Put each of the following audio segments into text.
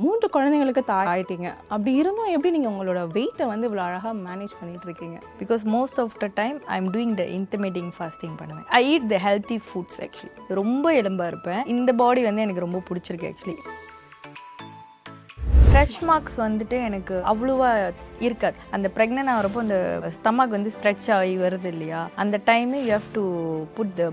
மூன்று குழந்தைங்களுக்கு தாய் ஆயிட்டீங்க. அப்படி இருந்தும் எப்படி நீங்கள் உங்களோட வெயிட்டை வந்து இவ்வளோ அழகாக மேனேஜ் பண்ணிட்டு இருக்கீங்க? Because most of the time I am doing the intermittent fasting பண்ணுவேன். I eat the healthy foods actually ரொம்ப எலும்பாக இருப்பேன். இந்த பாடி வந்து எனக்கு ரொம்ப பிடிச்சிருக்கு ஆக்சுவலி ஸ்ட்ரெச் மார்க்ஸ் வந்துட்டு எனக்கு அவ்வளோவா இருக்காது. அந்த ப்ரெக்னென்ட் ஆகிறப்போ அந்த ஸ்டமக் வந்து ஸ்ட்ரெச் ஆகி வருது இல்லையா? அந்த டைமே you have to put the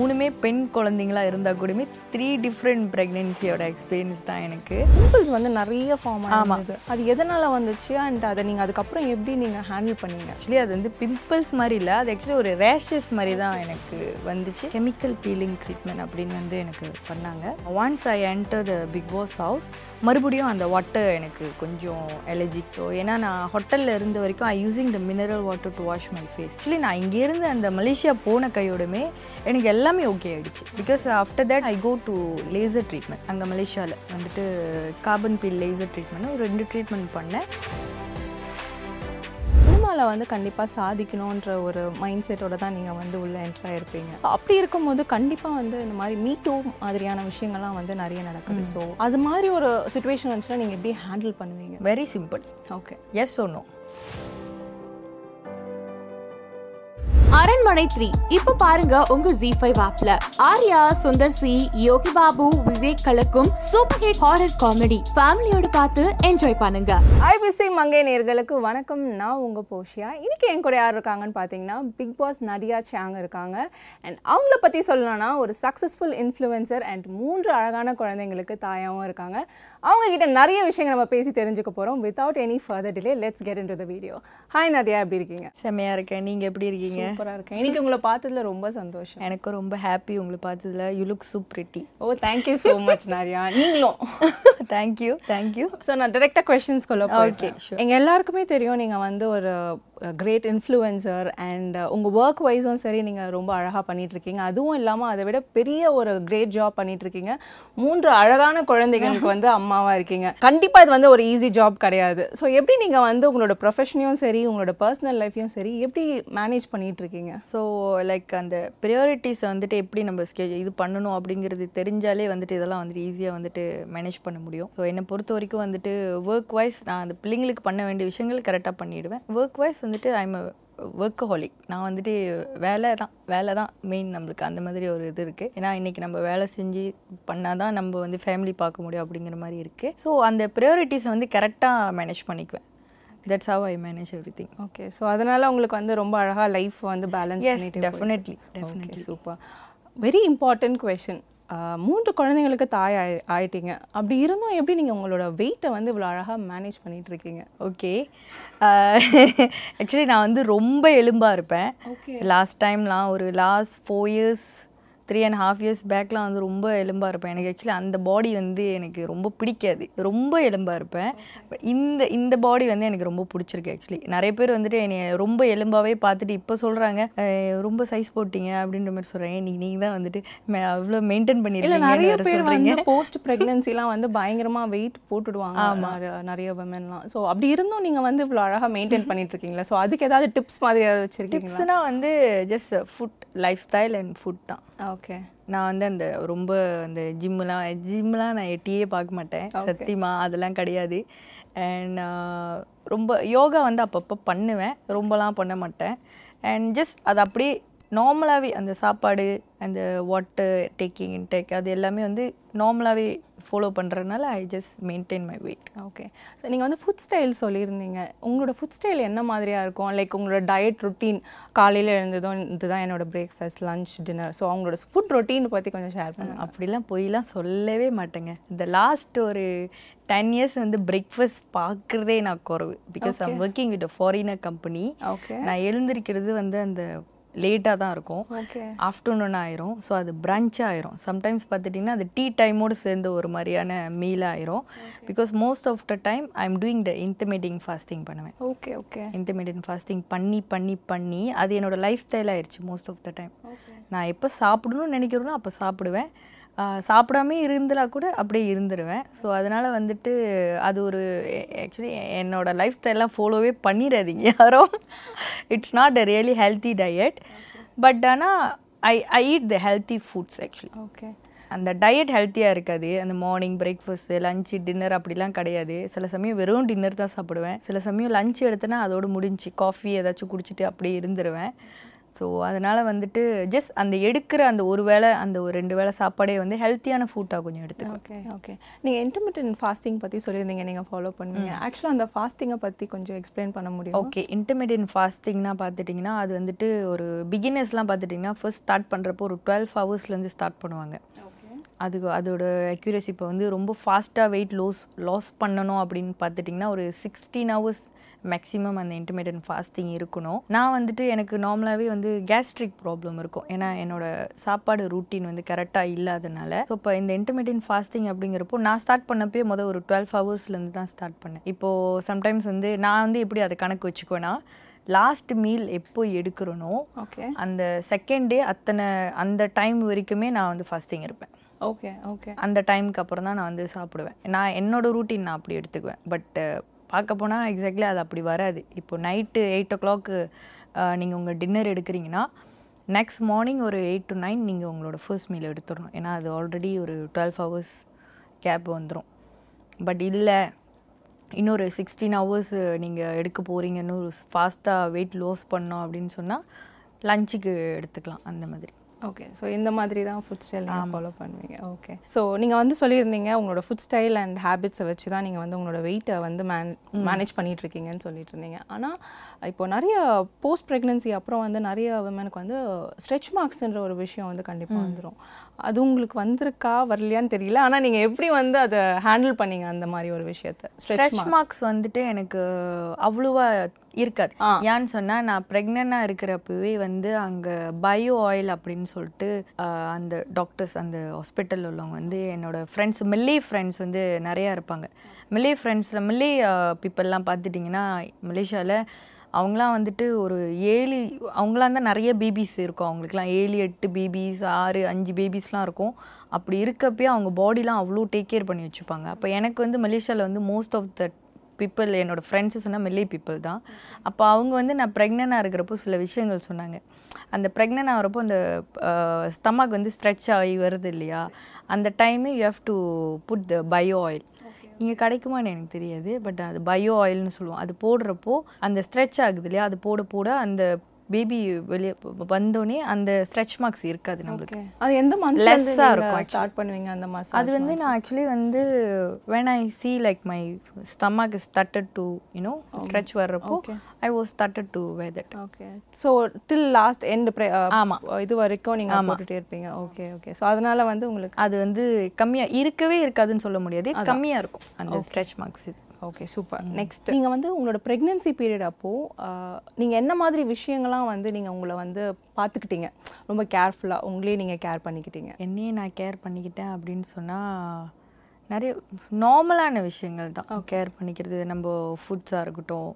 மூணுமே பெண் குழந்தைங்களா இருந்தால் கூடமே த்ரீ டிஃப்ரெண்ட் ப்ரெக்னென்சியோட எக்ஸ்பீரியன்ஸ் தான் எனக்கு. பிம்பிள்ஸ் வந்து நிறைய ஃபார்ம் ஆகுது அது எதனால் வந்துச்சு? அண்ட் அதை நீங்கள் அதுக்கப்புறம் எப்படி நீங்கள் ஹேண்டில் பண்ணீங்க? ஆக்சுவலி அது வந்து பிம்பிள்ஸ் மாதிரி இல்லை. அது ஆக்சுவலி ஒரு ரேஷஸ் மாதிரி தான் எனக்கு வந்துச்சு. கெமிக்கல் பீலிங் ட்ரீட்மெண்ட் அப்படின்னு வந்து எனக்கு பண்ணாங்க. Once I enter the Bigg Boss house மறுபடியும் அந்த வாட்டர் எனக்கு கொஞ்சம் எலர்ஜிக் ஏன்னா நான் ஹோட்டலில் இருந்த வரைக்கும் I using the mineral water to wash my face actually நான் இங்கேருந்து அந்த மலேசியா போன கையோடுமே எனக்கு எல்லாமே ஓகே ஆயிடுச்சு. Because after that I go to laser treatment அங்கே மலேசியாவில் வந்துட்டு கார்பன் பீல் லேசர் ட்ரீட்மெண்ட் ஒரு ரெண்டு ட்ரீட்மெண்ட் பண்ணேன். சினிமாவில் வந்து கண்டிப்பாக சாதிக்கணுன்ற ஒரு மைண்ட் செட்டோட தான் நீங்கள் வந்து உள்ளே என்ட்ராக இருப்பீங்க அப்படி இருக்கும்போது கண்டிப்பாக வந்து இந்த மாதிரி மீ டூ மாதிரியான விஷயங்கள்லாம் வந்து நிறைய நடக்குது. ஸோ அது மாதிரி ஒரு சுச்சுவேஷன் வந்துச்சுன்னா நீங்கள் எப்படி ஹேண்டில் பண்ணுவீங்க? Very simple okay yes oh no Aranmanai three. இப்ப பாருங்க உங்க ஜி ஃபைவ் ஆப்ல ஆர்யா சுந்தர் சி யோகி பாபு விவேக் கலக்கும் சூப்பர் ஹிட் ஹாரர் காமெடி ஃபேமிலியோட பார்த்து என்ஜாய் பண்ணுங்க. ஐபிசி மங்கை நேர்களுக்கு வணக்கம். நான் உங்கள் போஷியா. இன்னைக்கு என் கூட யார் இருக்காங்கன்னு பார்த்தீங்கன்னா பிக் பாஸ் நடியா சாங் இருக்காங்க. அண்ட் அவங்கள பற்றி சொல்லணும்னா ஒரு சக்ஸஸ்ஃபுல் இன்ஃப்ளூயன்சர் அண்ட் மூன்று அழகான குழந்தைங்களுக்கு தாயாகவும் இருக்காங்க. அவங்க கிட்ட நிறைய விஷயங்கள் நம்ம பேசி தெரிஞ்சுக்க போகிறோம் without any further delay let's get into the video hi Nadia எப்படி இருக்கீங்க? செம்மையாக இருக்கேன். நீங்கள் எப்படி இருக்கீங்க? சூப்பராக இருக்கேன். இன்னைக்கு உங்களை பார்த்ததுல ரொம்ப சந்தோஷம். எனக்கும் ரொம்ப ஹாப்பி உங்களை பார்த்ததுல. You look super pretty oh thank you so much Nadia நீங்களும். தேங்க்யூ தேங்க்யூ ஸோ நான் டிரெக்டாக கொஷின்ஸ்குள்ள ஓகே. எங்கள் எல்லாருக்குமே தெரியும் நீங்கள் வந்து ஒரு கிரேட் இன்ஃப்ளூயன்சர் அண்ட் உங்கள் ஒர்க் வைஸும் சரி நீங்கள் ரொம்ப அழகாக பண்ணிட்டு இருக்கீங்க அதுவும் இல்லாமல் அதை விட பெரிய ஒரு கிரேட் ஜாப் பண்ணிட்டு இருக்கீங்க மூன்று அழகான குழந்தைகளுக்கு வந்து அம்மாவாக இருக்கீங்க? கண்டிப்பாக இது வந்து ஒரு ஈஸி ஜாப் கிடையாது. ஸோ எப்படி நீங்கள் வந்து உங்களோட ப்ரொஃபஷனையும் சரி உங்களோட பர்சனல் லைஃப்பையும் சரி எப்படி மேனேஜ் பண்ணிட்டு இருக்கீங்க ஸோ லைக் அந்த ப்ரியாரிட்டிஸை வந்துட்டு எப்படி நம்ம ஸ்கே இது பண்ணணும் அப்படிங்கிறது தெரிஞ்சாலே வந்துட்டு இதெல்லாம் வந்துட்டு ஈஸியாக வந்துட்டு மேனேஜ் பண்ண முடியும். ஸோ என்னை பொறுத்த வரைக்கும் வந்துட்டு ஒர்க் வைஸ் நான் அந்த பிள்ளைங்களுக்கு பண்ண வேண்டிய விஷயங்கள் கரெக்டாக பண்ணிடுவேன். ஒர்க் வைஸ் வந்துட்டு ஐம் ஒர்க்கஹாலிக் நான் வந்துட்டு வேலை தான் வேலை தான் மெயின் நம்மளுக்கு அந்த மாதிரி ஒரு இது இருக்குது ஏன்னா இன்றைக்கி நம்ம வேலை செஞ்சு பண்ணால் தான் நம்ம வந்து ஃபேமிலி பார்க்க முடியும் அப்படிங்கிற மாதிரி இருக்குது ஸோ அந்த ப்ரியாரிட்டிஸை வந்து கரெக்டாக மேனேஜ் பண்ணிக்குவேன். That's how I manage everything okay so அதனால உங்களுக்கு வந்து ரொம்ப அழகாக லைஃப் வந்து பேலன்ஸ் பண்ணிட்டு definitely definitely super very important question மூன்று குழந்தைங்களுக்கு தாய் ஆயி- ஆயிட்டீங்க. அப்படி இருந்தும் எப்படி நீங்கள் உங்களோட வெயிட்டை வந்து இவ்வளோ அழகாக மேனேஜ் பண்ணிட்டு இருக்கீங்க? ஓகே ஆக்சுவலி நான் வந்து ரொம்ப எலும்பாக இருப்பேன். லாஸ்ட் டைம்லாம் ஒரு last four years three and half years பேக்லாம் வந்து ரொம்ப எலும்பாக இருப்பேன். எனக்கு ஆக்சுவலி அந்த பாடி வந்து எனக்கு ரொம்ப பிடிக்காது. ரொம்ப எலும்பாக இருப்பேன். இந்த இந்த பாடி வந்து எனக்கு ரொம்ப பிடிச்சிருக்கு ஆக்சுவலி நிறைய பேர் வந்துட்டு என்னை ரொம்ப எலும்பாகவே பார்த்துட்டு இப்போ சொல்கிறாங்க ரொம்ப சைஸ் போட்டீங்க அப்படின்ற மாதிரி சொல்கிறாங்க இன்னைக்கு நீங்கள் தான் வந்துட்டு அவ்வளோ மெயின்டைன் இல்லை நிறைய பண்ணிருக்கீங்க பேர் வந்து போஸ்ட் ப்ரெக்னன்சிலாம் வந்து பயங்கரமாக வெயிட் போட்டுடுவாங்க. நிறைய- நிறைய விமன்லாம் ஸோ அப்படி இருந்தும் நீங்கள் வந்து இவ்வளோ அழகாக மெயின்டைன் பண்ணிட்டு இருக்கீங்களா ஸோ அதுக்கு ஏதாவது டிப்ஸ் மாதிரி ஏதாவது வச்சிருக்கீங்களா? டிப்ஸ்னால் வந்து just food lifestyle and food தான். ஓகே. நான் வந்து அந்த ரொம்ப அந்த ஜிம்முலாம் ஜிம்லாம் நான் எட்டியே பார்க்க மாட்டேன். சத்தியமா அதெல்லாம் கிடையாது. அண்ட் ரொம்ப யோகா வந்து அப்பப்போ பண்ணுவேன். ரொம்பலாம் பண்ண மாட்டேன். அண்ட் ஜஸ்ட் அது அப்படியே நார்மலாகவே அந்த சாப்பாடு அந்த வாட்டர் டேக்கிங் இன்டேக் அது எல்லாமே வந்து நார்மலாகவே ஃபாலோ பண்ணுறதுனால I just maintain my weight okay so நீங்கள் வந்து ஃபுட் ஸ்டைல் சொல்லியிருந்தீங்க. உங்களோட ஃபுட் ஸ்டைல் என்ன மாதிரியாக இருக்கும்? லைக் உங்களோட டயட் ருட்டீன் காலையில் எழுந்ததும் இதுதான் என்னோட பிரேக்ஃபாஸ்ட் லஞ்ச் டின்னர் ஸோ அவங்களோட ஃபுட் ரொட்டீன் பற்றி கொஞ்சம் ஷேர் பண்ணுங்க. அப்படிலாம் பொய்லாம் சொல்லவே மாட்டேங்க. இந்த லாஸ்ட் ஒரு டென் இயர்ஸ் வந்து பிரேக்ஃபாஸ்ட் பார்க்குறதே நான் குறவு. Because I'm working with foreigner company okay நான் எழுந்திருக்கிறது வந்து அந்த லேட்டாக தான் இருக்கும். ஆஃப்டர்நூன் ஆயிரும். ஸோ அது பிரஞ்ச் ஆயிரும். சம்டைம்ஸ் பார்த்துட்டிங்கன்னா அது டீ டைமோடு சேர்ந்து ஒரு மாதிரியான மீல் ஆயிரும். Because most of the time I am doing the intermittent fasting பண்ணுவேன். ஓகே ஓகே இன்டர்மீடியன் ஃபாஸ்டிங் பண்ணி பண்ணி பண்ணி அது என்னோட லைஃப் ஸ்டைல் ஆயிடுச்சு மோஸ்ட் ஆஃப் த டைம் நான் எப்போ சாப்பிடணும்னு நினைக்கிறேனோ அப்போ சாப்பிடுவேன். சாப்பிடாமே இருந்தா கூட அப்படியே இருந்துருவேன். ஸோ அதனால் வந்துட்டு அது ஒரு ஆக்சுவலி என்னோட லைஃப் ஸ்டைல்லாம் ஃபாலோவே பண்ணிடாதீங்க யாரும் it's not a really healthy diet but ஆனால் I I eat the healthy foods actually okay அந்த டயட் ஹெல்த்தியாக இருக்காது. அந்த மார்னிங் பிரேக்ஃபாஸ்ட் லஞ்சு டின்னர் அப்படிலாம் கிடையாது. சில சமயம் வெறும் டின்னர் தான் சாப்பிடுவேன். சில சமயம் லஞ்ச் எடுத்தேன்னா அதோடு முடிஞ்சு காஃபி ஏதாச்சும் குடிச்சிட்டு அப்படியே இருந்துருவேன். ஸோ அதனால் வந்துட்டு ஜஸ்ட் அந்த எடுக்கிற அந்த ஒரு வேளை அந்த ஒரு ரெண்டு வேளை சாப்பாடே வந்து ஹெல்த்தியான ஃபுட்டாக கொஞ்சம் எடுத்துக்குவேன் ஓகே ஓகே நீங்கள் இன்டர்மீடியன் ஃபாஸ்டிங் பற்றி சொல்லியிருந்தீங்க நீங்கள் ஃபாலோ பண்ணுவீங்க ஆக்சுவலாக அந்த ஃபாஸ்டிங்கை பற்றி கொஞ்சம் எக்ஸ்பிளைன் பண்ண முடியும்? ஓகே இன்டர்மீடியன் ஃபாஸ்டிங்னா பார்த்துட்டிங்கன்னா அது வந்துட்டு ஒரு பிகினர்ஸ்லாம் பார்த்துட்டிங்கன்னா ஃபர்ஸ்ட் ஸ்டார்ட் பண்ணுறப்போ ஒரு டுவெல் ஹவர்ஸ்லேருந்து ஸ்டார்ட் பண்ணுவாங்க. அது அதோட அக்யூரசி இப்போ வந்து ரொம்ப ஃபாஸ்ட்டாக வெயிட் லோஸ் லாஸ் பண்ணணும் அப்படின்னு பார்த்துட்டிங்கன்னா ஒரு சிக்ஸ்டீன் ஹவர்ஸ் மேக்ஸிமம் அந்த இன்டர்மீடியன் ஃபாஸ்டிங் இருக்கணும். நான் வந்துட்டு எனக்கு நார்மலாகவே வந்து கேஸ்ட்ரிக் ப்ராப்ளம் இருக்கும். ஏன்னா என்னோட சாப்பாடு ரூட்டீன் வந்து கரெக்டாக இல்லாதனால. ஸோ இப்போ இந்த இன்டர்மீடியன் ஃபாஸ்டிங் அப்படிங்கிறப்போ நான் ஸ்டார்ட் பண்ணப்பே முதல் ஒரு டுவெல் ஹவர்ஸ்லேருந்து தான் ஸ்டார்ட் பண்ணேன். இப்போது சம்டைம்ஸ் வந்து நான் வந்து எப்படி அதை கணக்கு வச்சுக்குவேன்னா லாஸ்ட் மீல் எப்போ எடுக்கிறனோ ஓகே அந்த செகண்ட் டே அத்தனை அந்த டைம் வரைக்குமே நான் வந்து ஃபாஸ்டிங் இருப்பேன். ஓகே ஓகே அந்த டைமுக்கு அப்புறம் தான் நான் வந்து சாப்பிடுவேன். நான் என்னோட ரூட்டீன் நான் அப்படி எடுத்துக்குவேன். பட் பார்க்க போனால் எக்ஸாக்ட்லி அது அப்படி வராது. இப்போ நைட்டு எயிட் ஓ கிளாக்கு நீங்கள் உங்கள் டின்னர் எடுக்கிறீங்கன்னா நெக்ஸ்ட் மார்னிங் ஒரு எயிட் டு நைன் நீங்கள் உங்களோட ஃபர்ஸ்ட் மீல் எடுத்துடணும். ஏன்னா அது ஆல்ரெடி ஒரு டுவெல் ஹவர்ஸ் கேப் வந்துடும் பட் இல்லை இன்னொரு சிக்ஸ்டீன் ஹவர்ஸ் நீங்கள் எடுக்க போகிறீங்கன்னு ஃபாஸ்ட்டாக வெயிட் லோஸ் பண்ணோம் அப்படின்னு சொன்னால் லஞ்சுக்கு எடுத்துக்கலாம். அந்த மாதிரி. ஓகே ஸோ இந்த மாதிரி தான் ஃபுட் ஸ்டைல் நீங்கள் ஃபாலோ பண்ணுவீங்க. ஓகே ஸோ நீங்கள் வந்து சொல்லியிருந்தீங்க உங்களோட ஃபுட் ஸ்டைல் அண்ட் ஹேபிட்ஸை வச்சு தான் நீங்கள் வந்து உங்களோட வெயிட்டை வந்து மேன் மேனேஜ் பண்ணிட்டு இருக்கீங்கன்னு சொல்லிட்டு இருந்தீங்க ஆனால் இப்போ நிறைய போஸ்ட் ப்ரெக்னன்சி அப்புறம் வந்து நிறைய விமனுக்கு வந்து ஸ்ட்ரெச் மார்க்ஸ்ன்ற ஒரு விஷயம் வந்து கண்டிப்பாக வந்துடும் அது உங்களுக்கு வந்திருக்கா வரலையான்னு தெரியல. ஆனால் நீங்கள் எப்படி வந்து அதை ஹேண்டில் பண்ணீங்க அந்த மாதிரி ஒரு விஷயத்த? ஸ்ட்ரெச் மார்க்ஸ் வந்துட்டு எனக்கு அவ்வளோவா இருக்காது. ஏன்னு சொன்னால் நான் ப்ரெக்னெண்ட்டாக இருக்கிறப்பவே வந்து அங்கே பயோ ஆயில் அப்படின்னு சொல்லிட்டு அந்த டாக்டர்ஸ் அந்த ஹாஸ்பிட்டலில் உள்ளவங்க வந்து என்னோட ஃப்ரெண்ட்ஸ் மில்லி ஃப்ரெண்ட்ஸ் வந்து நிறையா இருப்பாங்க. மில்லி ஃப்ரெண்ட்ஸில் மில்லி பீப்புளெலாம் பார்த்துட்டிங்கன்னா மலேசியாவில் அவங்களாம் வந்துட்டு ஒரு ஏழு அவங்களாம் தான் நிறைய பேபிஸ் இருக்கும். அவங்களுக்குலாம் ஏழு எட்டு பேபிஸ் ஆறு அஞ்சு பேபிஸ்லாம் இருக்கும். அப்படி இருக்கப்பயே அவங்க பாடிலாம் அவ்வளோ டேக் கேர் பண்ணி வச்சுப்பாங்க. அப்போ எனக்கு வந்து மலேசியாவில் வந்து மோஸ்ட் ஆஃப் த பீப்புள் என்னோடய ஃப்ரெண்ட்ஸு சொன்னால் மெல்லி பீப்புள் தான். அப்போ அவங்க வந்து நான் ப்ரெக்னெண்ட்டாக இருக்கிறப்போ சில விஷயங்கள் சொன்னாங்க. அந்த ப்ரெக்னென்ட் ஆகிறப்போ அந்த ஸ்டமக் வந்து ஸ்ட்ரெச் ஆகி வருது இல்லையா? அந்த டைமே you have to put the bio oil இங்கே கிடைக்குமான்னு எனக்கு தெரியாது பட் அது பயோ ஆயில்னு சொல்லுவோம். அது போடுறப்போ அந்த ஸ்ட்ரெச் ஆகுது இல்லையா? அது போட போட அந்த பேபி வெளியே வந்தோடனே அந்த ஸ்ட்ரெச் மார்க்ஸ் இருக்காது நம்மளுக்கு. அது எந்த மந்த்ல Less-ஆ இருக்கும். ஸ்டார்ட் பண்ணுவீங்க அந்த மாதம் அது வந்து நான் ஆக்சுவலி வந்து when I see like my is started to you know stretch வர்றப்போ I was started to wear that. Okay so till last end ஆமா. இது வரைக்கும் நீங்க போட்டுட்டே இருப்பீங்க. ஓகே ஓகே ஸோ அதனால வந்து உங்களுக்கு அது வந்து கம்மியா இருக்கவே இருக்காதுன்னு சொல்ல முடியாது. கம்மியா இருக்கும் அந்த ஸ்ட்ரெச் மார்க்ஸ் இது. ஓகே சூப்பர் நெக்ஸ்ட் நீங்க வந்து உங்களோட ப்ரெக்னன்சி பீரியட் அப்போ ஆஹ், நீங்க என்ன மாதிரி விஷயங்கள்லாம் வந்து நீங்க உங்களை வந்து பார்த்துக்கிட்டீங்க ரொம்ப கேர்ஃபுல்லா உங்களே நீங்க கேர் பண்ணிக்கிட்டீங்க. என்னையே நான் கேர் பண்ணிக்கிட்டேன் அப்படின்னு சொன்னால் நிறைய நார்மலான விஷயங்கள் தான். கேர் பண்ணிக்கிறது நம்ம ஃபுட்ஸாக இருக்கட்டும்.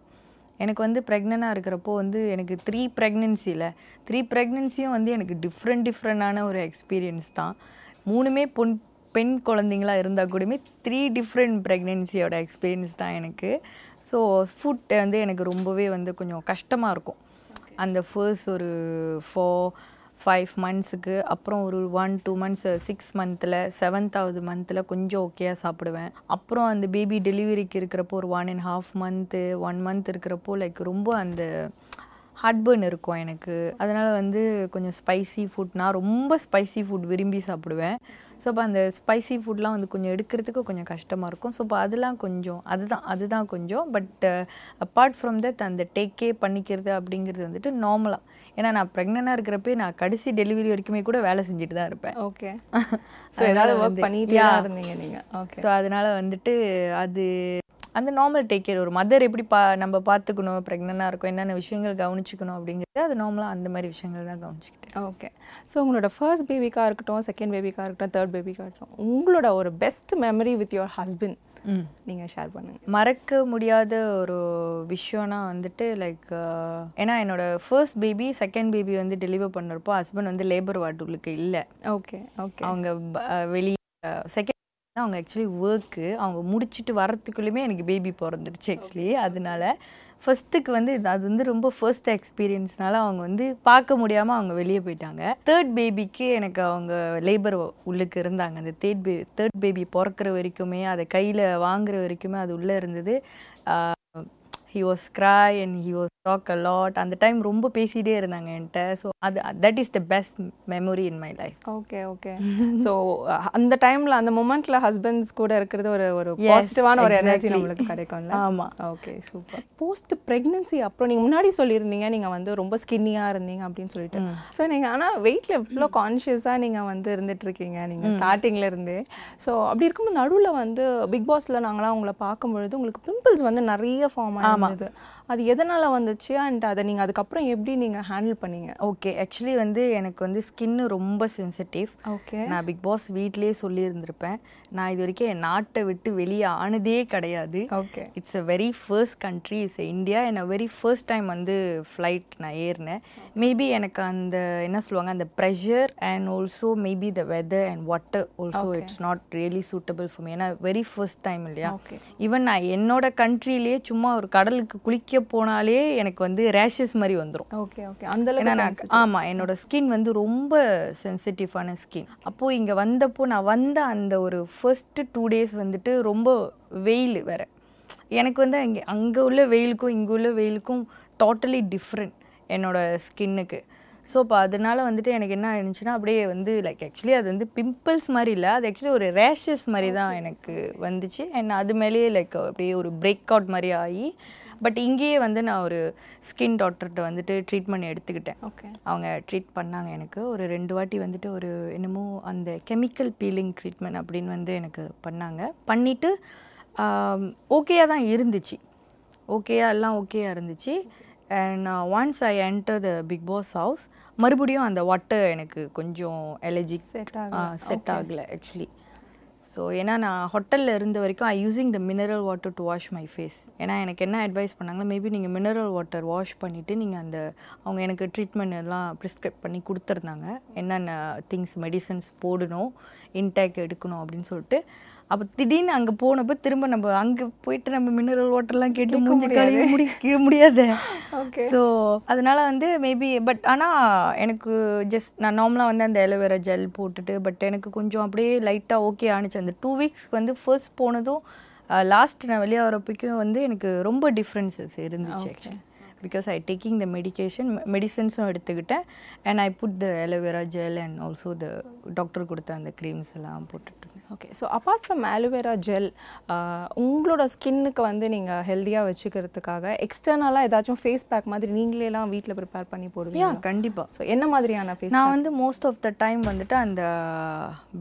எனக்கு வந்து ப்ரெக்னெண்ட்டாக இருக்கிறப்போ வந்து எனக்கு த்ரீ ப்ரெக்னென்சியில் த்ரீ ப்ரெக்னென்சியும் வந்து எனக்கு டிஃப்ரெண்ட் டிஃப்ரெண்டான ஒரு எக்ஸ்பீரியன்ஸ் தான். மூணுமே பொன் பெண் குழந்தைங்களா இருந்தால் கூடமே த்ரீ டிஃப்ரெண்ட் ப்ரெக்னென்சியோட எக்ஸ்பீரியன்ஸ் தான் எனக்கு. ஸோ ஃபுட் வந்து எனக்கு ரொம்பவே வந்து கொஞ்சம் கஷ்டமாக இருக்கும். அந்த ஃபர்ஸ்ட் ஒரு ஃபோர் ஃபைவ் மந்த்ஸுக்கு அப்புறம் ஒரு ஒன் டூ மந்த்ஸ் சிக்ஸ் மந்த்தில் செவன்த்தாவது மந்தில் கொஞ்சம் ஓகேயாக சாப்பிடுவேன். அப்புறம் அந்த பேபி டெலிவரிக்கு இருக்கிறப்போ ஒரு one and half month one month இருக்கிறப்போ லைக் ரொம்ப அந்த ஹார்ட்பர்ன் இருக்கும் எனக்கு. அதனால் வந்து கொஞ்சம் ஸ்பைசி ஃபுட் நான் ரொம்ப ஸ்பைசி ஃபுட் விரும்பி சாப்பிடுவேன். ஸோ அப்போ அந்த ஸ்பைசி ஃபுட்லாம் வந்து கொஞ்சம் எடுக்கிறதுக்கு கொஞ்சம் கஷ்டமாக இருக்கும். ஸோ அப்போ அதெல்லாம் கொஞ்சம் அதுதான் அதுதான் கொஞ்சம். பட் அப்பார்ட் ஃப்ரம் தட் அந்த டேக்கே பண்ணிக்கிறது அப்படிங்கிறது வந்துட்டு நார்மலாக ஏன்னா நான் ப்ரெக்னெண்ட்டாக இருக்கிறப்பே நான் கடைசி டெலிவரி வரைக்குமே கூட வேலை செஞ்சுட்டு தான் இருப்பேன். ஓகே ஸோ ஏதாவது ஒர்க் பண்ணிட்டே இருந்தீங்க நீங்க. ஓகே ஸோ அதனால வந்துட்டு அது அந்த நார்மல் டேக் கேர் ஒரு மதர் எப்படி பா நம்ம பார்த்துக்கணும் ப்ரெக்னெண்ட்டாக இருக்கும் என்னென்ன விஷயங்கள் கவனிச்சுக்கணும் அப்படிங்கிறது அது நார்மலாக அந்த மாதிரி விஷயங்கள் தான் கவனிச்சுக்கிட்டேன். ஓகே ஸோ உங்களோட ஃபர்ஸ்ட் பேபிக்காக இருக்கட்டும் செகண்ட் பேபிக்காக இருக்கட்டும் தேர்ட் பேபிக்காக இருக்கட்டும் உங்களோட ஒரு best memory with your husband நீங்கள் ஷேர் பண்ணுங்க. மறக்க முடியாத ஒரு விஷயம்னா வந்துட்டு லைக் ஏன்னா என்னோட ஃபர்ஸ்ட் பேபி செகண்ட் பேபி வந்து டெலிவர் பண்ணுறப்போ ஹஸ்பண்ட் வந்து லேபர் வார்டுகளுக்கு இல்லை. ஓகே ஓகே அவங்க வெளியே செகண்ட் அவங்க ஆக்சுவலி ஒர்க்கு அவங்க முடிச்சுட்டு வரத்துக்குள்ளேயுமே எனக்கு பேபி பிறந்துடுச்சு ஆக்சுவலி அதனால ஃபர்ஸ்ட்டுக்கு வந்து அது வந்து ரொம்ப ஃபர்ஸ்ட் எக்ஸ்பீரியன்ஸ்னால அவங்க வந்து பார்க்க முடியாமல் அவங்க வெளியே போயிட்டாங்க. தேர்ட் பேபிக்கு எனக்கு அவங்க லேபர் உள்ளுக்கு இருந்தாங்க. அந்த தேர்ட் பே தேர்ட் பேபி பிறக்கிற வரைக்குமே அதை கையில் வாங்குற வரைக்குமே அது உள்ளே இருந்தது. He was cry and he was talk a lot அந்த டைம் ரொம்ப பேசிகிட்டே இருந்தாங்க என்கிட்ட. ஸோ அது that is the best memory in my life okay okay so அந்த டைம்ல அந்த மொமெண்ட்ல ஹஸ்பண்ட்ஸ் கூட இருக்கிறது ஒரு ஒரு பாசிட்டிவான ஒரு எனர்ஜி. நம்மளுக்கு கிடைக்கும்ல? ஆமா. ஓகே சூப்பர் போஸ்ட் பிரெக்னன்சி அப்புறம் நீங்க முன்னாடி சொல்லியிருந்தீங்க நீங்க வந்து ரொம்ப ஸ்கின்னியா இருந்தீங்க அப்படின்னு சொல்லிட்டு. ஸோ நீங்க ஆனா வெயிட்ல இவ்வளோ கான்ஷியஸா நீங்க வந்து இருந்துட்டு இருக்கீங்க நீங்க ஸ்டார்டிங்ல இருந்தே. ஸோ அப்படி இருக்கும்போது நடுவுல வந்து பிக் பாஸ்ல நாங்களாம் உங்களை பார்க்கும் பொழுது உங்களுக்கு பிம்பிள்ஸ் வந்து நிறைய ஃபார்ம் ஆயிருந்தது அது எதனால வந்துச்சு? அண்ட் அதை நீங்க அதுக்கப்புறம் எப்படி நீங்க ஹேண்டில் பண்ணீங்க? ஓகே ஆக்சுவலி வந்து எனக்கு வந்து ஸ்கின்னு ரொம்ப சென்சிட்டிவ் ஓகே நான் பிக் பாஸ் வீட்லேயே சொல்லியிருந்திருப்பேன். நான் இது வரைக்கும் என் நாட்டை விட்டு வெளியே ஆனதே கிடையாது. Okay it's a very first country is India என்ன வெரி ஃபர்ஸ்ட் டைம் வந்து ஃப்ளைட் நான் ஏறினேன். மேபி எனக்கு அந்த என்ன சொல்லுவாங்க அந்த pressure and also maybe the weather and water also it's not really suitable for me ஏன்னா வெரி ஃபர்ஸ்ட் டைம் இல்லையா. ஈவன் நான் என்னோட கண்ட்ரிலேயே சும்மா ஒரு கடலுக்கு குளிக்க போனாலே எனக்கு வந்து ரேஷஸ் மாதிரி வந்துடும் ஓகே ஓகே அந்த ஆமாம் என்னோட ஸ்கின் வந்து ரொம்ப சென்சிட்டிவான ஸ்கின் அப்போது இங்கே வந்தப்போ நான் வந்த அந்த ஒரு ஃபர்ஸ்ட்டு டூ டேஸ் வந்துட்டு ரொம்ப வெயில் வேற. எனக்கு வந்து அங்கே அங்கே உள்ள வெயிலுக்கும் இங்கே உள்ள வெயிலுக்கும் டோட்டலி டிஃப்ரெண்ட் என்னோட ஸ்கின்னுக்கு ஸோ இப்போ அதனால வந்துட்டு எனக்கு என்ன ஆயிருந்துச்சுன்னா அப்படியே வந்து லைக் ஆக்சுவலி அது வந்து பிம்பிள்ஸ் மாதிரி இல்லை அது ஆக்சுவலி ஒரு ரேஷஸ் மாதிரி தான் எனக்கு வந்துச்சு. அண்ட் அது மேலேயே லைக் அப்படியே ஒரு பிரேக் அவுட் மாதிரி ஆகி பட் இங்கேயே வந்து நான் ஒரு ஸ்கின் டாக்டர்கிட்ட வந்துட்டு ட்ரீட்மெண்ட் எடுத்துக்கிட்டேன். ஓகே அவங்க ட்ரீட் பண்ணாங்க எனக்கு. ஒரு ரெண்டு வாட்டி வந்துட்டு ஒரு என்னமோ அந்த கெமிக்கல் பீலிங் ட்ரீட்மெண்ட் அப்படின்னு வந்து எனக்கு பண்ணாங்க. பண்ணிவிட்டு ஓகேயாக தான் இருந்துச்சு. ஓகேயா எல்லாம் ஓகேயா இருந்துச்சு. And once I enter the Bigg Boss house மறுபடியும் அந்த வாட்டர் எனக்கு கொஞ்சம் எலர்ஜிக் செட் ஆகலை. ஆக்சுவலி ஸோ ஏன்னா நான் ஹோட்டலில் இருந்த வரைக்கும் I using the mineral water to wash my face ஏன்னா எனக்கு என்ன அட்வைஸ் பண்ணாங்கன்னா மேபி நீங்கள் மினரல் வாட்டர் வாஷ் பண்ணிவிட்டு நீங்கள் அந்த அவங்க எனக்கு ட்ரீட்மெண்ட் எல்லாம் ப்ரிஸ்கிரைப் பண்ணி கொடுத்துருந்தாங்க. என்னென்ன திங்ஸ் மெடிசன்ஸ் போடணும் இன்டேக் எடுக்கணும் அப்படின்னு சொல்லிட்டு அப்போ திடீர்னு அங்கே போனப்போ திரும்ப நம்ம அங்கே போயிட்டு நம்ம மினரல் வாட்டர்லாம் கேட்டு மூஞ்சி கழுவி முடிக்க முடியாது. ஸோ அதனால வந்து மேபி பட் ஆனால் எனக்கு ஜஸ்ட் நான் நார்மலாக வந்து அந்த எலோவேரா ஜெல் போட்டுட்டு பட் எனக்கு கொஞ்சம் அப்படியே லைட்டாக ஓகே ஆணுச்சு அந்த டூ வீக்ஸ்க்கு வந்து ஃபர்ஸ்ட் போனதும் லாஸ்ட் நான் வெளியே வரப்பைக்கும் வந்து எனக்கு ரொம்ப டிஃப்ரென்சஸ் இருந்துச்சு actually because I taking the medication மெடிசன்ஸும் எடுத்துக்கிட்டேன். And I put the aloe vera gel and also the doctor கொடுத்த அந்த க்ரீம்ஸ் எல்லாம் போட்டுட்டு இருந்தேன் okay so apart from aloe vera gel உங்களோட ஸ்கின்னுக்கு வந்து நீங்கள் ஹெல்த்தியாக வச்சுக்கிறதுக்காக எக்ஸ்டர்னலாக ஏதாச்சும் ஃபேஸ் பேக் மாதிரி நீங்களேலாம் வீட்டில் ப்ரிப்பேர் பண்ணி போடுவீங்க கண்டிப்பாக ஸோ என்ன மாதிரியான ஃபேஸ் நான் வந்து மோஸ்ட் ஆஃப் த டைம் வந்துட்டு அந்த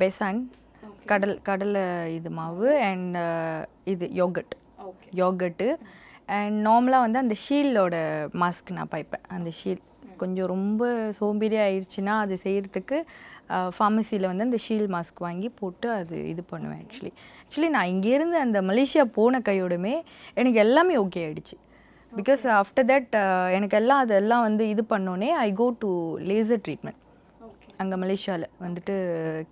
பெசான் கடல் கடலை இது மாவு அண்ட் இது யோகட் யோகட்டு அண்ட் நார்மலாக வந்து அந்த ஷீல்டோட மாஸ்க் நான் பைப்பேன். அந்த ஷீல் கொஞ்சம் ரொம்ப சோம்பேறி ஆயிடுச்சுன்னா அது செய்கிறதுக்கு ஃபார்மசியில் வந்து அந்த ஷீல் மாஸ்க் வாங்கி போட்டு அது இது பண்ணுவேன் ஆக்சுவலி ஆக்சுவலி நான் இங்கேருந்து அந்த மலேசியா போன கையோடுமே எனக்கு எல்லாமே ஓகே ஆயிடுச்சு. பிகாஸ் ஆஃப்டர் தட் எனக்கு எல்லாம் அதெல்லாம் வந்து இது பண்ணோன்னே I go to laser treatment அங்கே மலேசியாவில் வந்துட்டு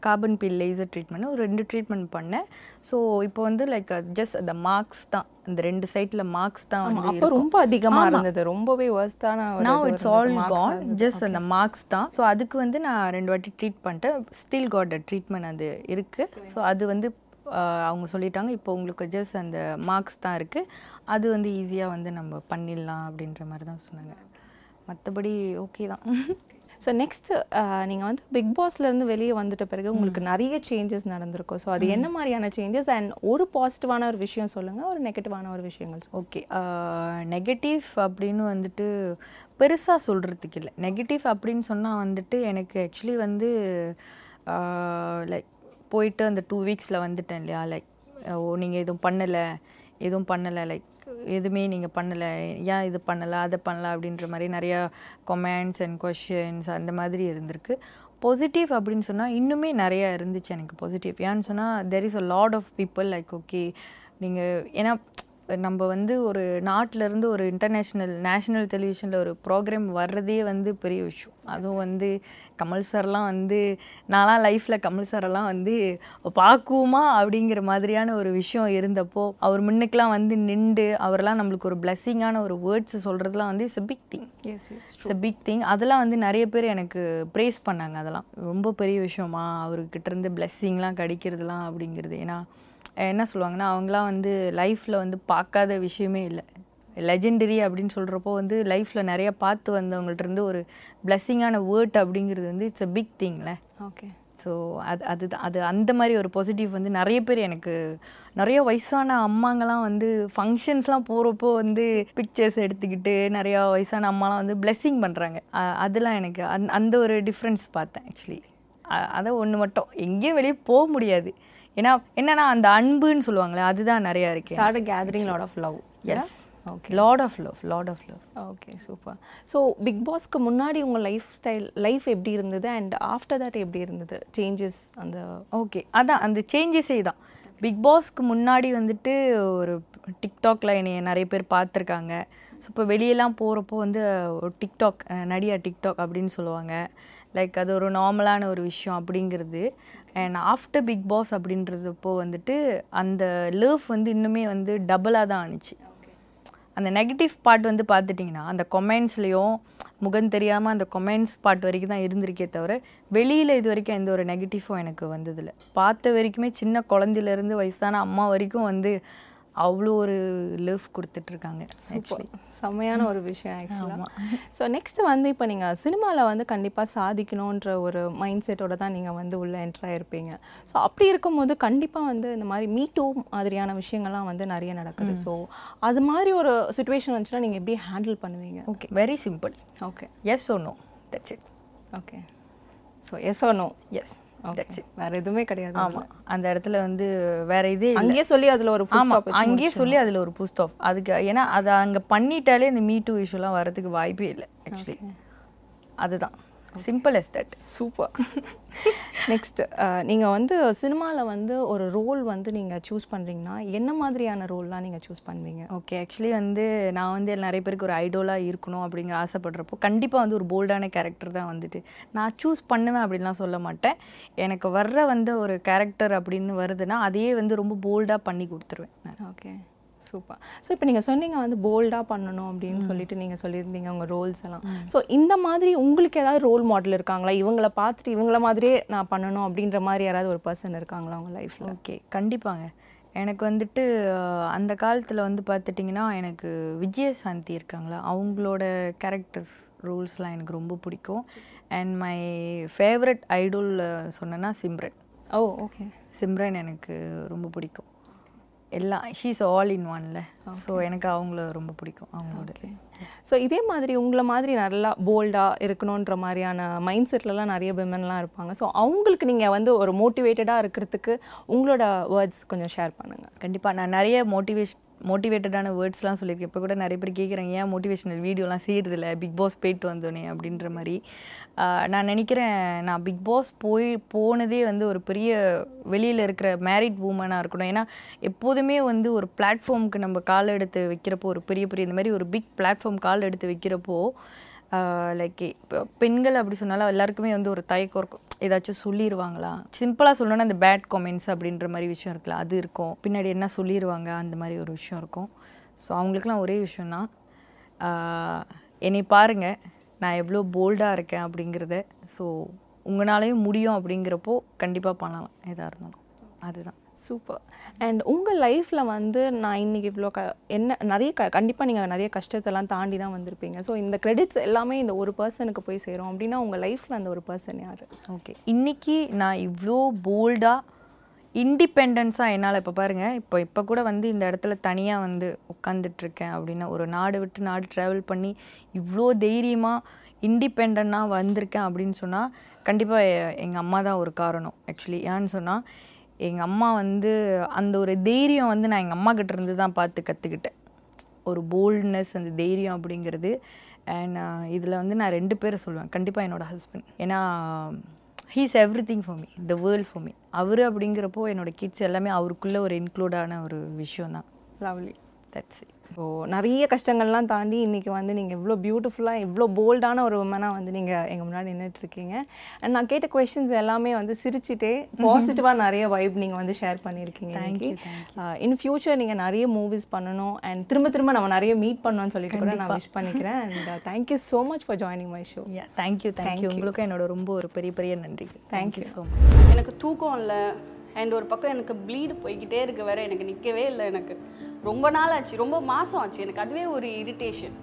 கார்பன் பில் லேசர் ட்ரீட்மெண்ட் ஒரு ரெண்டு ட்ரீட்மெண்ட் பண்ணேன். ஸோ இப்போ வந்து லைக் ஜஸ்ட் அந்த மார்க்ஸ் தான். அந்த ரெண்டு சைட்டில் மார்க்ஸ் தான் வந்து ரொம்ப அதிகமாக இருந்தது. ரொம்பவே வர்ஸ்டான now it's all gone just அந்த மார்க்ஸ் தான். ஸோ அதுக்கு வந்து நான் ரெண்டு வாட்டி ட்ரீட் பண்ணிட்டேன். ஸ்டில் காட் ட்ரீட்மெண்ட் அது இருக்குது ஸோ அது வந்து அவங்க சொல்லிட்டாங்க. இப்போ உங்களுக்கு ஜஸ்ட் அந்த மார்க்ஸ் தான் இருக்குது அது வந்து ஈஸியாக வந்து நம்ம பண்ணிடலாம் அப்படின்ற மாதிரி தான் சொன்னாங்க. மற்றபடி ஓகே தான். ஸோ நெக்ஸ்ட் நீங்கள் வந்து பிக் பாஸ்லேருந்து வெளியே வந்துட்ட பிறகு உங்களுக்கு நிறைய சேஞ்சஸ் நடந்திருக்கும். ஸோ அது என்ன மாதிரியான சேஞ்சஸ் அண்ட் ஒரு பாசிட்டிவான ஒரு விஷயம் சொல்லுங்கள் ஒரு நெகட்டிவான ஒரு விஷயங்கள். ஓகே நெகட்டிவ் அப்படின்னு வந்துட்டு பெருசாக சொல்கிறதுக்கு இல்லை. நெகட்டிவ் அப்படின்னு சொன்னால் வந்துட்டு எனக்கு ஆக்சுவலி வந்து லைக் போயிட்டு அந்த டூ வீக்ஸில் வந்துட்டேன் இல்லையா? லைக் ஓ நீங்கள் எதுவும் பண்ணலை எதுவும் பண்ணலை லைக் எதுவுமே நீங்கள் பண்ணலை. ஏன் இது பண்ணலை? அதை பண்ணலாம் அப்படின்ற மாதிரி நிறையா கொமெண்ட்ஸ் அண்ட் கொஷின்ஸ் அந்த மாதிரி இருந்திருக்கு. பாசிட்டிவ் அப்படின்னு சொன்னால் இன்னுமே நிறையா இருந்துச்சு எனக்கு பாசிட்டிவ் ஏன்னு சொன்னால் there is a lot of people like okay நீங்கள் ஏன்னா நம்ம வந்து ஒரு நாட்டுல இருந்து ஒரு இன்டர்நேஷ்னல் நேஷனல் டெலிவிஷனில் ஒரு ப்ரோக்ராம் வர்றதே வந்து பெரிய விஷயம். அதுவும் வந்து கமல் சார்லாம் வந்து நான்லாம் லைஃப்பில் கமல் சாரெல்லாம் வந்து பார்க்குவோமா அப்படிங்கிற மாதிரியான ஒரு விஷயம் இருந்தப்போ அவர் முன்னுக்கெலாம் வந்து நின்று அவரெல்லாம் நம்மளுக்கு ஒரு பிளெஸ்ஸிங்கான ஒரு வேர்ட்ஸ் சொல்கிறதுலாம் வந்து it's big thing it's a big thing அதெல்லாம் வந்து நிறைய பேர் எனக்கு ப்ரேஸ் பண்ணாங்க அதெல்லாம். ரொம்ப பெரிய விஷயமா அவர்கிட்ட இருந்து பிளெஸ்ஸிங்லாம் கிடைக்கிறதுலாம் அப்படிங்கிறது. ஏன்னா என்ன சொல்லுவாங்கன்னா அவங்களாம் வந்து லைஃப்பில் வந்து பார்க்காத விஷயமே இல்லை. லெஜெண்டரி அப்படின்னு சொல்கிறப்போ வந்து லைஃப்பில் நிறைய பார்த்து வந்தவங்கள்ட்ட இருந்து ஒரு பிளெஸ்ஸிங்கான வேர்ட் அப்படிங்கிறது வந்து இட்ஸ் a பிக் திங்ல ஓகே ஸோ அது அது அது அந்த மாதிரி ஒரு பாசிட்டிவ் வந்து நிறைய பேர் எனக்கு நிறைய வயசான அம்மாங்கலாம் வந்து ஃபங்க்ஷன்ஸ்லாம் போகிறப்போ வந்து பிக்சர்ஸ் எடுத்துக்கிட்டு நிறையா வயசான அம்மாலாம் வந்து blessing பண்ணுறாங்க அதெல்லாம் எனக்கு அந் அந்த ஒரு டிஃப்ரென்ஸ் பார்த்தேன் ஆக்சுவலி அதை ஒன்று மட்டும். எங்கேயும் வெளியே போக முடியாது. ஏன்னா என்னன்னா அந்த அன்புன்னு சொல்லுவாங்களே அதுதான் நிறையா இருக்கு. Start gathering lot of love yes okay lot of love lot of love okay super so Bigg பாஸ்க்கு முன்னாடி உங்கள் லைஃப் ஸ்டைல் லைஃப் எப்படி இருந்தது? அண்ட் ஆஃப்டர் தட் எப்படி இருந்தது? சேஞ்சஸ் அந்த ஓகே அதான் அந்த சேஞ்சஸே தான். பிக் பாஸ்க்கு முன்னாடி வந்துட்டு ஒரு டிக்டாக்ல என்னைய நிறைய பேர் பார்த்துருக்காங்க. ஸோ இப்போ வெளியெல்லாம் போகிறப்போ வந்து டிக்டாக் நடிகா டிக்டாக் அப்படின்னு சொல்லுவாங்க. லைக் அது ஒரு நார்மலான ஒரு விஷயம் அப்படிங்கிறது. அண்ட் ஆஃப்டர் பிக் பாஸ் அப்படின்றதப்போ வந்துட்டு அந்த லவ் வந்து இன்னுமே வந்து டபுளாக தான் ஆணுச்சு. அந்த நெகட்டிவ் பார்ட் வந்து பார்த்துட்டிங்கன்னா அந்த கொமெண்ட்ஸ்லேயும் முகம் தெரியாமல் அந்த கொமெண்ட்ஸ் பார்ட் வரைக்கும் தான் இருந்திருக்கே தவிர வெளியில் இது வரைக்கும் எந்த ஒரு நெகட்டிவும் எனக்கு வந்ததில்லை. பார்த்த வரைக்குமே சின்ன குழந்தையிலேருந்து வயசான அம்மா வரைக்கும் வந்து அவ்வளோ ஒரு லவ் கொடுத்துட்ருக்காங்க சூப்பர் செம்மையான ஒரு விஷயம் ஆக்சுவலாக ஸோ நெக்ஸ்ட் வந்து இப்போ நீங்கள் சினிமாவில் வந்து கண்டிப்பாக சாதிக்கணுன்ற ஒரு மைண்ட் செட்டோட தான் நீங்கள் வந்து உள்ளே என்ட்ரு ஆயிருப்பீங்க. ஸோ அப்படி இருக்கும்போது கண்டிப்பாக வந்து இந்த மாதிரி மீ டூ மாதிரியான விஷயங்கள்லாம் வந்து நிறைய நடக்குது. ஸோ அது மாதிரி ஒரு சுச்சுவேஷன் வந்துச்சுன்னா நீங்கள் எப்படி ஹேண்டில் பண்ணுவீங்க? Okay very simple okay yes or no that's it okay so yes or no yes வேற எதுவுமே கிடையாது ஆமாம் அந்த இடத்துல வந்து வேற இதே. அங்கேயே சொல்லி அதில் ஒரு ஆமா. அங்கேயே சொல்லி அதில் ஒரு புஸ்ட் ஆஃப் அதுக்கு ஏன்னா அதை அங்கே பண்ணிட்டாலே இந்த மீ டூ இஷ்யூலாம் வரதுக்கு வாய்ப்பே இல்லை ஆக்சுவலி அதுதான். Simple yes that super next நீங்கள் வந்து சினிமாவில் வந்து ஒரு ரோல் வந்து நீங்கள் சூஸ் பண்ணுறீங்கன்னா என்ன மாதிரியான ரோல்லாம் நீங்கள் சூஸ் பண்ணுவீங்க? ஓகே ஆக்சுவலி வந்து நான் வந்து நிறைய பேருக்கு ஒரு ஐடோலாக இருக்கணும் அப்படிங்கிற ஆசைப்படுறப்போ கண்டிப்பாக வந்து ஒரு போல்டான கேரக்டர் தான் வந்துட்டு. நான் சூஸ் பண்ணுவேன் அப்படின்லாம் சொல்ல மாட்டேன். எனக்கு வர்ற வந்து ஒரு கேரக்டர் அப்படின்னு வருதுன்னா அதையே வந்து ரொம்ப போல்டாக பண்ணி கொடுத்துருவேன் நான். ஓகே சூப்பர் ஸோ இப்போ நீங்கள் சொன்னீங்க வந்து போல்டாக பண்ணணும் அப்படின்னு சொல்லிட்டு நீங்கள் சொல்லியிருந்தீங்க உங்கள் ரோல்ஸ் எல்லாம். ஸோ இந்த மாதிரி உங்களுக்கு ஏதாவது ரோல் மாடல் இருக்காங்களா? இவங்கள பார்த்துட்டு இவங்கள மாதிரியே நான் பண்ணணும் அப்படின்ற மாதிரி யாராவது ஒரு பர்சன் இருக்காங்களா உங்கள் லைஃப்பில் ஓகே கண்டிப்பாங்க. எனக்கு வந்துட்டு அந்த காலத்தில் வந்து பார்த்துட்டிங்கன்னா எனக்கு விஜயசாந்தி இருக்காங்களா? அவங்களோட கேரக்டர்ஸ் ரூல்ஸ்லாம் எனக்கு ரொம்ப பிடிக்கும். அண்ட் மை ஃபேவரட் ஐடோல் சொன்னேன்னா சிம்ரன். ஓ ஓகே சிம்ரன் எனக்கு ரொம்ப பிடிக்கும். எல்லாம் ஷீஸ் ஆல் இன் ஒன்ல ஸோ எனக்கு அவங்கள ரொம்ப பிடிக்கும் அவங்களோட. ஸோ இதே மாதிரி உங்களை மாதிரி நல்லா போல்டாக இருக்கணுன்ற மாதிரியான மைண்ட் செட்லலாம் நிறைய விமன்லாம் இருப்பாங்க. ஸோ அவங்களுக்கு நீங்கள் வந்து ஒரு மோட்டிவேட்டடாக இருக்கிறதுக்கு உங்களோட வேர்ட்ஸ் கொஞ்சம் ஷேர் பண்ணுங்கள் கண்டிப்பாக நான் நிறைய மோட்டிவேஷன் மோட்டிவேட்டடான வேர்ட்ஸ்லாம் சொல்லியிருக்கேன். இப்போ கூட நிறைய பேர் கேட்குறாங்க ஏன் மோட்டிவேஷனல் வீடியோலாம் செய்கிறதில்ல பிக் பாஸ் போயிட்டு வந்தோனே அப்படின்ற மாதிரி. நான் நினைக்கிறேன் நான் பிக் பாஸ் போய் போனதே வந்து ஒரு பெரிய வெளியில் இருக்கிற மேரிட் உமனாக இருக்கணும். ஏன்னா எப்போதுமே வந்து ஒரு பிளாட்ஃபார்முக்கு நம்ம கால் எடுத்து வைக்கிறப்போ ஒரு பெரிய பெரிய இந்த மாதிரி ஒரு பிக் பிளாட்ஃபார்ம் கால் எடுத்து வைக்கிறப்போ லைக் இப்போ பெண்கள் அப்படி சொன்னாலும் எல்லாருக்குமே வந்து ஒரு தயக்கம் இருக்கும். ஏதாச்சும் சொல்லிடுவாங்களா சிம்பிளாக சொல்லணும்னா இந்த பேட் கமெண்ட்ஸ் அப்படின்ற மாதிரி விஷயம் இருக்குல்ல அது இருக்கும். பின்னாடி என்ன சொல்லிடுவாங்க அந்த மாதிரி ஒரு விஷயம் இருக்கும். ஸோ அவங்களுக்குலாம் ஒரே விஷயம் தான் என்னை பாருங்கள் நான் எவ்வளோ போல்டாக இருக்கேன் அப்படிங்கிறத ஸோ உங்களாலேயும் முடியும் அப்படிங்கிறப்போ கண்டிப்பாக பண்ணலாம் எதாக இருந்தாலும். அதுதான். சூப்பர் அண்ட் உங்கள் லைஃப்பில் வந்து நான் இன்னைக்கு இவ்வளோ க என்ன நிறைய க கண்டிப்பாக நீங்கள் நிறைய கஷ்டத்தெல்லாம் தாண்டி தான் வந்திருப்பீங்க. ஸோ இந்த கிரெடிட்ஸ் எல்லாமே இந்த ஒரு பர்சனுக்கு போய் சேரும். அப்படின்னா உங்கள் லைஃப்பில் அந்த ஒரு பர்சன் யார்? ஓகே இன்னைக்கு நான் இவ்வளோ போல்டாக இண்டிபெண்டன்ஸாக என்னால் இப்போ பாருங்கள் இப்போ இப்போ கூட வந்து இந்த இடத்துல தனியாக வந்து உட்காந்துட்ருக்கேன் அப்படின்னா ஒரு நாடு விட்டு நாடு ட்ராவல் பண்ணி இவ்வளோ தைரியமாக இண்டிபெண்ட்டாக வந்திருக்கேன் அப்படின்னு சொன்னால் கண்டிப்பாக எங்கள் அம்மா தான் ஒரு காரணம். ஆக்சுவலி ஏன்னு சொன்னால் எங்கள் அம்மா வந்து அந்த ஒரு தைரியம் வந்து நான் எங்கள் அம்மா கிட்ட இருந்து தான் பார்த்து கற்றுக்கிட்டேன் ஒரு போல்ட்னஸ் அந்த தைரியம் அப்படிங்கிறது. அண்ட் இதில் வந்து நான் ரெண்டு பேரை சொல்லுவேன் கண்டிப்பாக என்னோட ஹஸ்பண்ட் ஏன்னா he's everything for me the world for me அவர் அப்படிங்கிறப்போ என்னோட கிட்ஸ் எல்லாமே அவருக்குள்ளே ஒரு இன்க்ளூடான ஒரு விஷயம் தான். லவ்லி தட்ஸ் ஸோ நிறைய கஷ்டங்கள்லாம் தாண்டி இன்னைக்கு வந்து நீங்கள் இவ்வளோ பியூட்டிஃபுல்லாக இவ்வளோ போல்டான ஒரு உமனாக வந்து நீங்கள் எங்கள் முன்னாடி நின்றுட்டு இருக்கீங்க அண்ட் நான் கேட்ட கொஷின்ஸ் எல்லாமே வந்து சிரிச்சிட்டே பாசிட்டிவாக நிறைய வைப் நீங்கள் வந்து ஷேர் பண்ணியிருக்கீங்க இன்னைக்கு. இன் ஃபியூச்சர் நீங்கள் நிறைய மூவிஸ் பண்ணணும் அண்ட் திரும்ப திரும்ப நம்ம நிறைய மீட் பண்ணணும்னு சொல்லிட்டு கூட நான் விஷ் பண்ணிக்கிறேன். And thank you so much for joining my show yeah thank you thank you உங்களுக்கும் என்னோட ரொம்ப ஒரு பெரிய பெரிய நன்றி தேங்க்யூ ஸோ மச் எனக்கு தூக்கம் இல்லை. அண்ட் ஒரு பக்கம் எனக்கு ப்ளீடு போய்கிட்டே இருக்க வேற எனக்கு நிற்கவே இல்லை எனக்கு. ரொம்ப நாள் ஆச்சு ரொம்ப மாதம் ஆச்சு. எனக்கு அதுவே ஒரு இரிட்டேஷன்